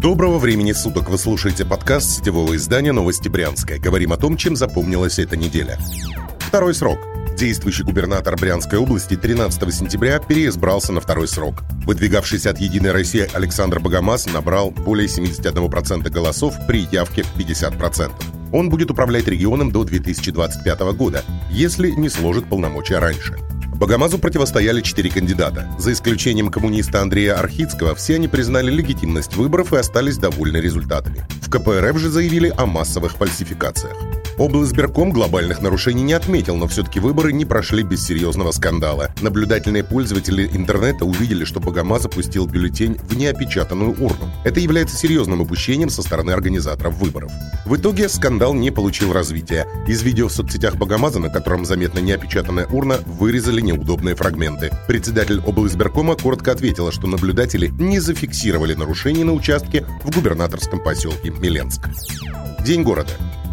Доброго времени суток! Вы слушаете подкаст сетевого издания «Новости Брянска». Говорим о том, чем запомнилась эта неделя. Второй срок. Действующий губернатор Брянской области 13 сентября переизбрался на второй срок. Выдвигавшийся от «Единой России» Александр Богомаз набрал более 71% голосов при явке в 50%. Он будет управлять регионом до 2025 года, если не сложит полномочия раньше. Богомазу противостояли четыре кандидата. За исключением коммуниста Андрея Архицкого, все они признали легитимность выборов и остались довольны результатами. В КПРФ же заявили о массовых фальсификациях. Облсберком глобальных нарушений не отметил, но все-таки выборы не прошли без серьезного скандала. Наблюдательные пользователи интернета увидели, что Богома запустил бюллетень в неопечатанную урну. Это является серьезным упущением со стороны организаторов выборов. В итоге скандал не получил развития. Из видео в соцсетях Богомаза, на котором заметна неопечатанная урна, вырезали неудобные фрагменты. Председатель облсберкома коротко ответила, что наблюдатели не зафиксировали нарушений на участке в губернаторском поселке Миленск. День города.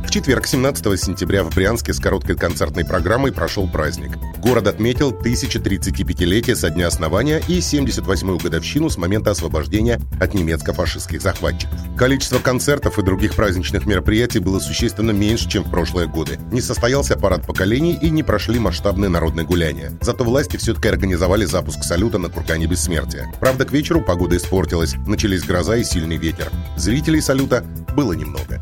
В четверг, 17 сентября, в Брянске с короткой концертной программой прошел праздник. Город отметил 1035-летие со дня основания и 78-ю годовщину с момента освобождения от немецко-фашистских захватчиков. Количество концертов и других праздничных мероприятий было существенно меньше, чем в прошлые годы. Не состоялся парад поколений и не прошли масштабные народные гуляния. Зато власти все-таки организовали запуск салюта на кургане Бессмертия. Правда, к вечеру погода испортилась, начались гроза и сильный ветер. Зрителей салюта было немного.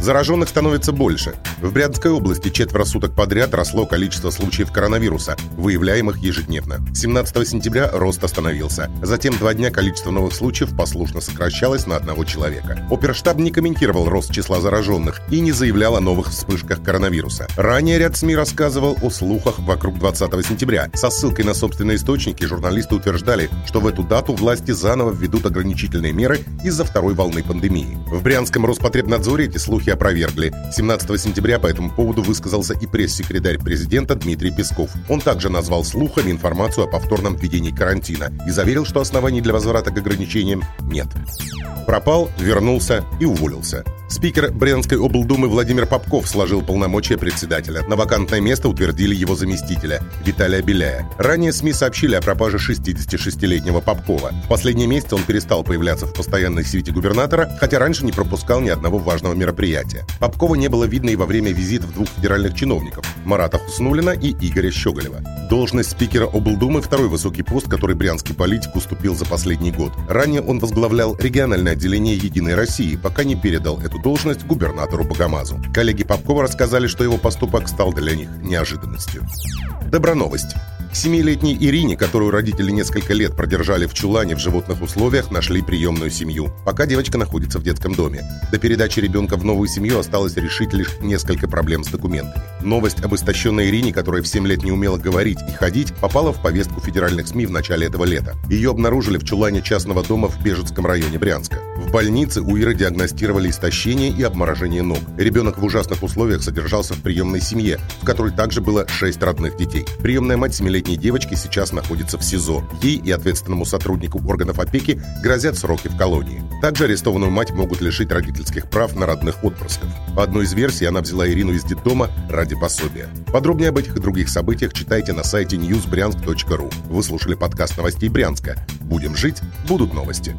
Зараженных становится больше. В Брянской области четверо суток подряд росло количество случаев коронавируса, выявляемых ежедневно. 17 сентября рост остановился. Затем два дня количество новых случаев послушно сокращалось на одного человека. Оперштаб не комментировал рост числа зараженных и не заявлял о новых вспышках коронавируса. Ранее ряд СМИ рассказывал о слухах вокруг 20 сентября. Со ссылкой на собственные источники журналисты утверждали, что в эту дату власти заново введут ограничительные меры из-за второй волны пандемии. В Брянском Роспотребнадзоре эти слухи опровергли. 17 сентября по этому поводу высказался и пресс-секретарь президента Дмитрий Песков. Он также назвал слухами информацию о повторном введении карантина и заверил, что оснований для возврата к ограничениям нет. Пропал, вернулся и уволился. Спикер Брянской облдумы Владимир Попков сложил полномочия председателя. На вакантное место утвердили его заместителя Виталия Беляя. Ранее СМИ сообщили о пропаже 66-летнего Попкова. В последние месяцы он перестал появляться в постоянной свите губернатора, хотя раньше не пропускал ни одного важного мероприятия. Попкова не было видно и во время визитов двух федеральных чиновников – Марата Хуснулина и Игоря Щеголева. Должность спикера облдумы – второй высокий пост, который брянский политик уступил за последний год. Ранее он возглавлял региональное отделение «Единой России», пока не передал эту должность губернатору Богомазу. Коллеги Попкова рассказали, что его поступок стал для них неожиданностью. Доброновость. Семилетней Ирине, которую родители несколько лет продержали в чулане в животных условиях, нашли приемную семью. Пока девочка находится в детском доме. До передачи ребенка в новую семью осталось решить лишь несколько проблем с документами. Новость об истощенной Ирине, которая в 7 лет не умела говорить и ходить, попала в повестку федеральных СМИ в начале этого лета. Ее обнаружили в чулане частного дома в Бежецком районе Брянска. В больнице у Иры диагностировали истощение и обморожение ног. Ребенок в ужасных условиях содержался в приемной семье, в которой также было 6 родных детей. Приемная мать 7 летней девочки сейчас находится в СИЗО. Ей и ответственному сотруднику органов опеки грозят сроки в колонии. Также арестованную мать могут лишить родительских прав на родных отпрысков. По одной из версий, она взяла Ирину из детдома ради пособия. Подробнее об этих и других событиях читайте на сайте newsbryansk.ru. Вы слушали подкаст новостей Брянска. Будем жить, будут новости.